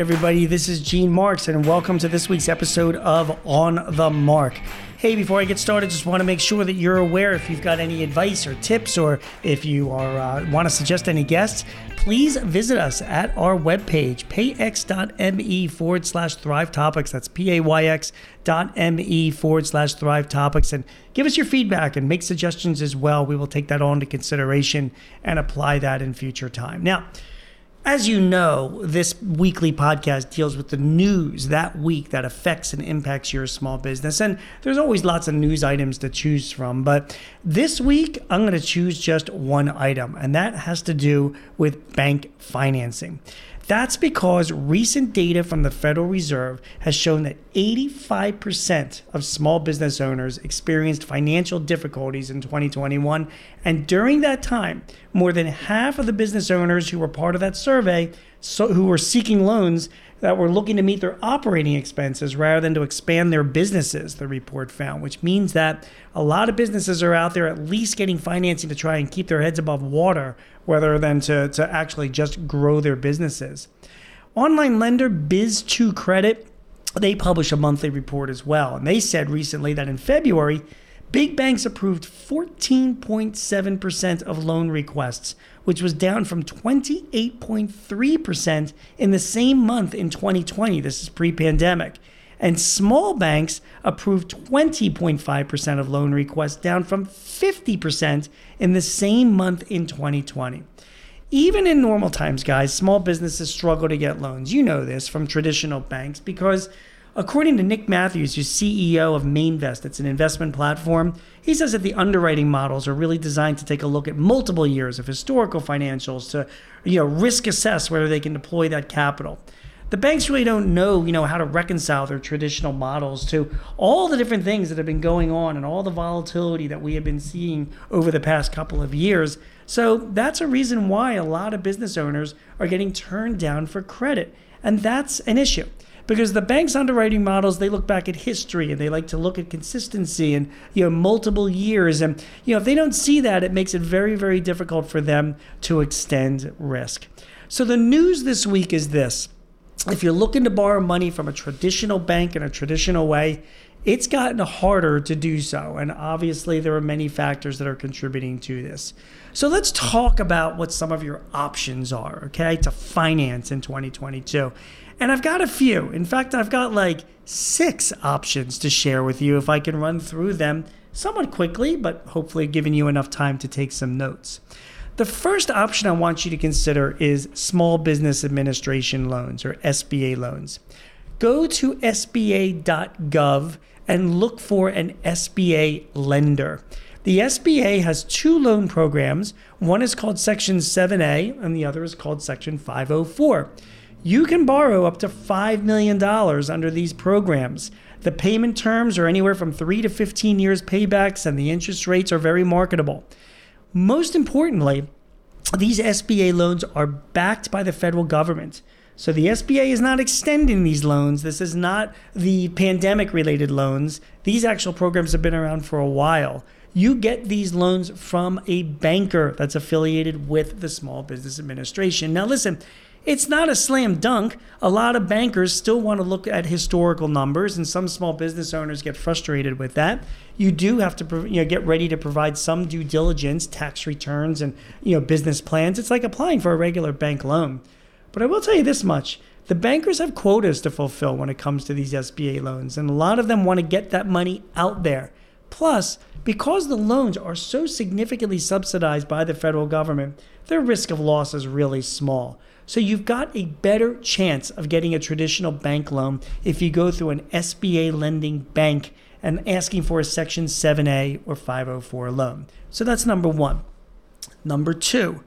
everybody, this is Gene Marks, and welcome to this week's episode of On the Mark. Hey, before I get started, just want to make sure that you're aware if you've got any advice or tips, or if you are uh, want to suggest any guests, please visit us at our webpage, payx.me forward slash thrive topics. That's P A Y X dot me forward slash thrive topics. And give us your feedback and make suggestions as well. We will take that on to consideration and apply that in future time. Now, as you know, this weekly podcast deals with the news that week that affects and impacts your small business. And there's always lots of news items to choose from. But this week, I'm going to choose just one item, and that has to do with bank financing. That's because recent data from the Federal Reserve has shown that 85% of small business owners experienced financial difficulties in 2021. And during that time, more than half of the business owners who were part of that survey, so, who were seeking loans, that were looking to meet their operating expenses rather than to expand their businesses, the report found, which means that a lot of businesses are out there at least getting financing to try and keep their heads above water rather than to, to actually just grow their businesses. Online lender Biz2Credit, they publish a monthly report as well. And they said recently that in February, Big banks approved 14.7% of loan requests, which was down from 28.3% in the same month in 2020. This is pre pandemic. And small banks approved 20.5% of loan requests, down from 50% in the same month in 2020. Even in normal times, guys, small businesses struggle to get loans. You know this from traditional banks because According to Nick Matthews, who's CEO of Mainvest, it's an investment platform, he says that the underwriting models are really designed to take a look at multiple years of historical financials to, you know, risk assess whether they can deploy that capital. The banks really don't know, you know, how to reconcile their traditional models to all the different things that have been going on and all the volatility that we have been seeing over the past couple of years. So that's a reason why a lot of business owners are getting turned down for credit. And that's an issue because the bank's underwriting models they look back at history and they like to look at consistency and you know multiple years. And you know if they don't see that it makes it very very difficult for them to extend risk. So the news this week is this. If you're looking to borrow money from a traditional bank in a traditional way it's gotten harder to do so. And obviously, there are many factors that are contributing to this. So, let's talk about what some of your options are, okay, to finance in 2022. And I've got a few. In fact, I've got like six options to share with you if I can run through them somewhat quickly, but hopefully giving you enough time to take some notes. The first option I want you to consider is Small Business Administration loans or SBA loans. Go to SBA.gov and look for an SBA lender. The SBA has two loan programs. One is called Section 7A and the other is called Section 504 you can borrow up to $5 million under these programs. The payment terms are anywhere from 3 to 15 years paybacks, and the interest rates are very marketable. Most importantly, these SBA loans are backed by the federal government. So the SBA is not extending these loans. This is not the pandemic related loans. These actual programs have been around for a while. You get these loans from a banker that's affiliated with the Small Business Administration. Now, listen, it's not a slam dunk. A lot of bankers still want to look at historical numbers, and some small business owners get frustrated with that. You do have to you know, get ready to provide some due diligence, tax returns, and you know, business plans. It's like applying for a regular bank loan. But I will tell you this much the bankers have quotas to fulfill when it comes to these SBA loans, and a lot of them want to get that money out there. Plus, because the loans are so significantly subsidized by the federal government, their risk of loss is really small. So you've got a better chance of getting a traditional bank loan if you go through an SBA lending bank and asking for a Section 7A or 504 loan. So that's number one. Number two,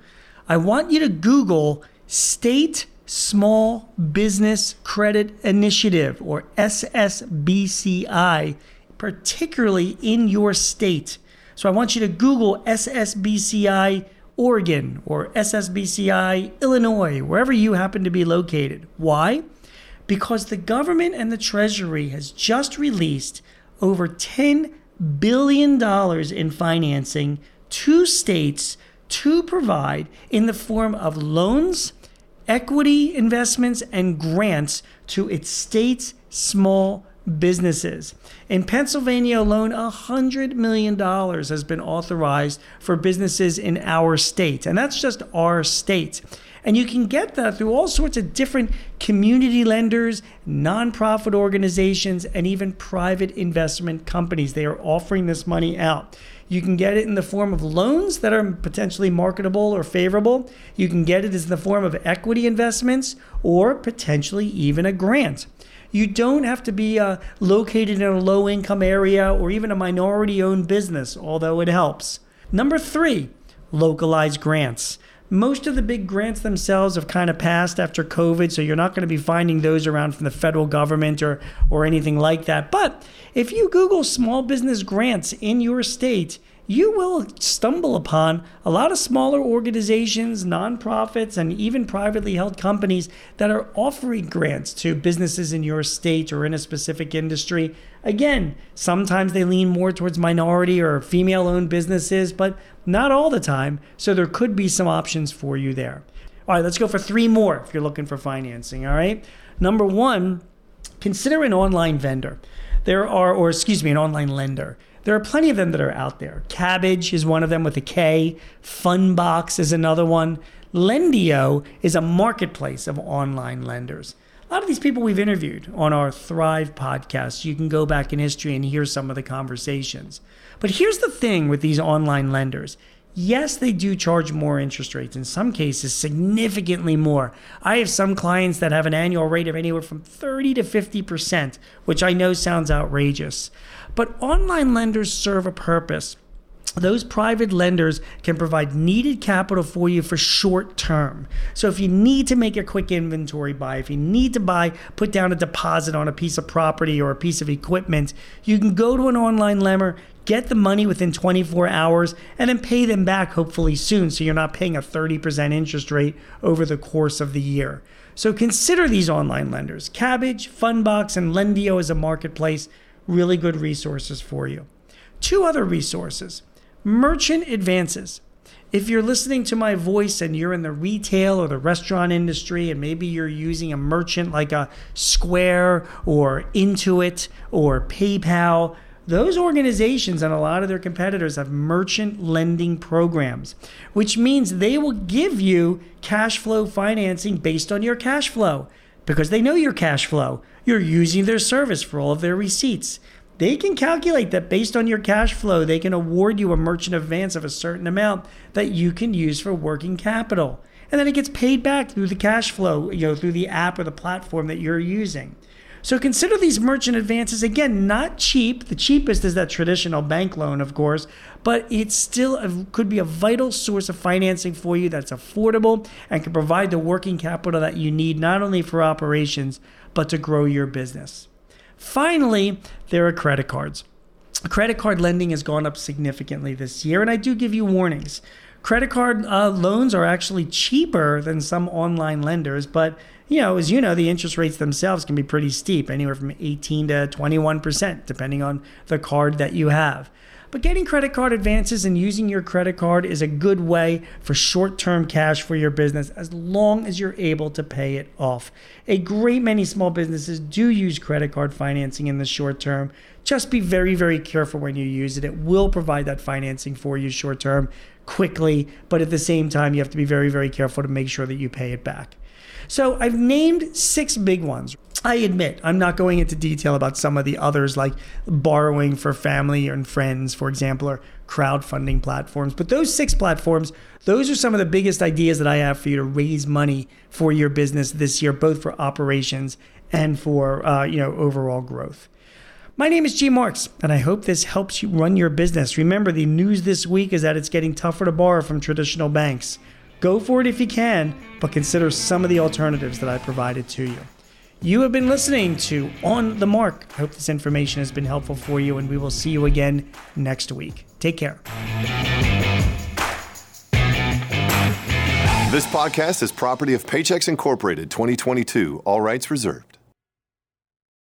I want you to Google State Small Business Credit Initiative or SSBCI, particularly in your state. So I want you to Google SSBCI Oregon or SSBCI, Illinois, wherever you happen to be located. Why? Because the government and the Treasury has just released over $10 billion in financing to states to provide in the form of loans equity investments and grants to its state's small businesses. In Pennsylvania alone, $100 million has been authorized for businesses in our state, and that's just our state. And you can get that through all sorts of different community lenders, nonprofit organizations, and even private investment companies. They are offering this money out. You can get it in the form of loans that are potentially marketable or favorable. You can get it as in the form of equity investments or potentially even a grant. You don't have to be uh, located in a low income area or even a minority owned business, although it helps. Number three, localized grants. Most of the big grants themselves have kind of passed after COVID, so you're not going to be finding those around from the federal government or, or anything like that. But if you Google small business grants in your state, you will stumble upon a lot of smaller organizations, nonprofits, and even privately held companies that are offering grants to businesses in your state or in a specific industry. Again, sometimes they lean more towards minority or female owned businesses, but not all the time. So there could be some options for you there. All right, let's go for three more if you're looking for financing. All right. Number one, consider an online vendor. There are, or excuse me, an online lender. There are plenty of them that are out there. Kabbage is one of them with a K. Fundbox is another one. Lendio is a marketplace of online lenders. A lot of these people we've interviewed on our Thrive podcast, you can go back in history and hear some of the conversations. But here's the thing with these online lenders Yes, they do charge more interest rates, in some cases, significantly more. I have some clients that have an annual rate of anywhere from 30 to 50%, which I know sounds outrageous. But online lenders serve a purpose. Those private lenders can provide needed capital for you for short term. So, if you need to make a quick inventory buy, if you need to buy, put down a deposit on a piece of property or a piece of equipment, you can go to an online lender, get the money within 24 hours, and then pay them back hopefully soon so you're not paying a 30% interest rate over the course of the year. So, consider these online lenders Kabbage, Fundbox, and Lendio as a marketplace really good resources for you. Two other resources merchant advances. If you're listening to my voice and you're in the retail or the restaurant industry, and maybe you're using a merchant like a Square or Intuit or PayPal, those organizations and a lot of their competitors have merchant lending programs, which means they will give you cash flow financing based on your cash flow because they know your cash flow. You're using their service for all of their receipts. They can calculate that based on your cash flow, they can award you a merchant advance of a certain amount that you can use for working capital. And then it gets paid back through the cash flow, you know, through the app or the platform that you're using. So consider these merchant advances again, not cheap. The cheapest is that traditional bank loan, of course, but it still could be a vital source of financing for you that's affordable and can provide the working capital that you need not only for operations, but to grow your business. Finally, there are credit cards. Credit card lending has gone up significantly this year, and I do give you warnings. Credit card uh, loans are actually cheaper than some online lenders, but you know, as you know, the interest rates themselves can be pretty steep, anywhere from 18 to 21%, depending on the card that you have. But getting credit card advances and using your credit card is a good way for short term cash for your business as long as you're able to pay it off. A great many small businesses do use credit card financing in the short term. Just be very, very careful when you use it. It will provide that financing for you short term quickly, but at the same time, you have to be very, very careful to make sure that you pay it back. So I've named six big ones. I admit I'm not going into detail about some of the others, like borrowing for family and friends, for example, or crowdfunding platforms. But those six platforms, those are some of the biggest ideas that I have for you to raise money for your business this year, both for operations and for uh, you know overall growth. My name is Gene Marks, and I hope this helps you run your business. Remember, the news this week is that it's getting tougher to borrow from traditional banks. Go for it if you can, but consider some of the alternatives that I provided to you. You have been listening to On the Mark. I hope this information has been helpful for you, and we will see you again next week. Take care. This podcast is property of Paychex Incorporated 2022, all rights reserved.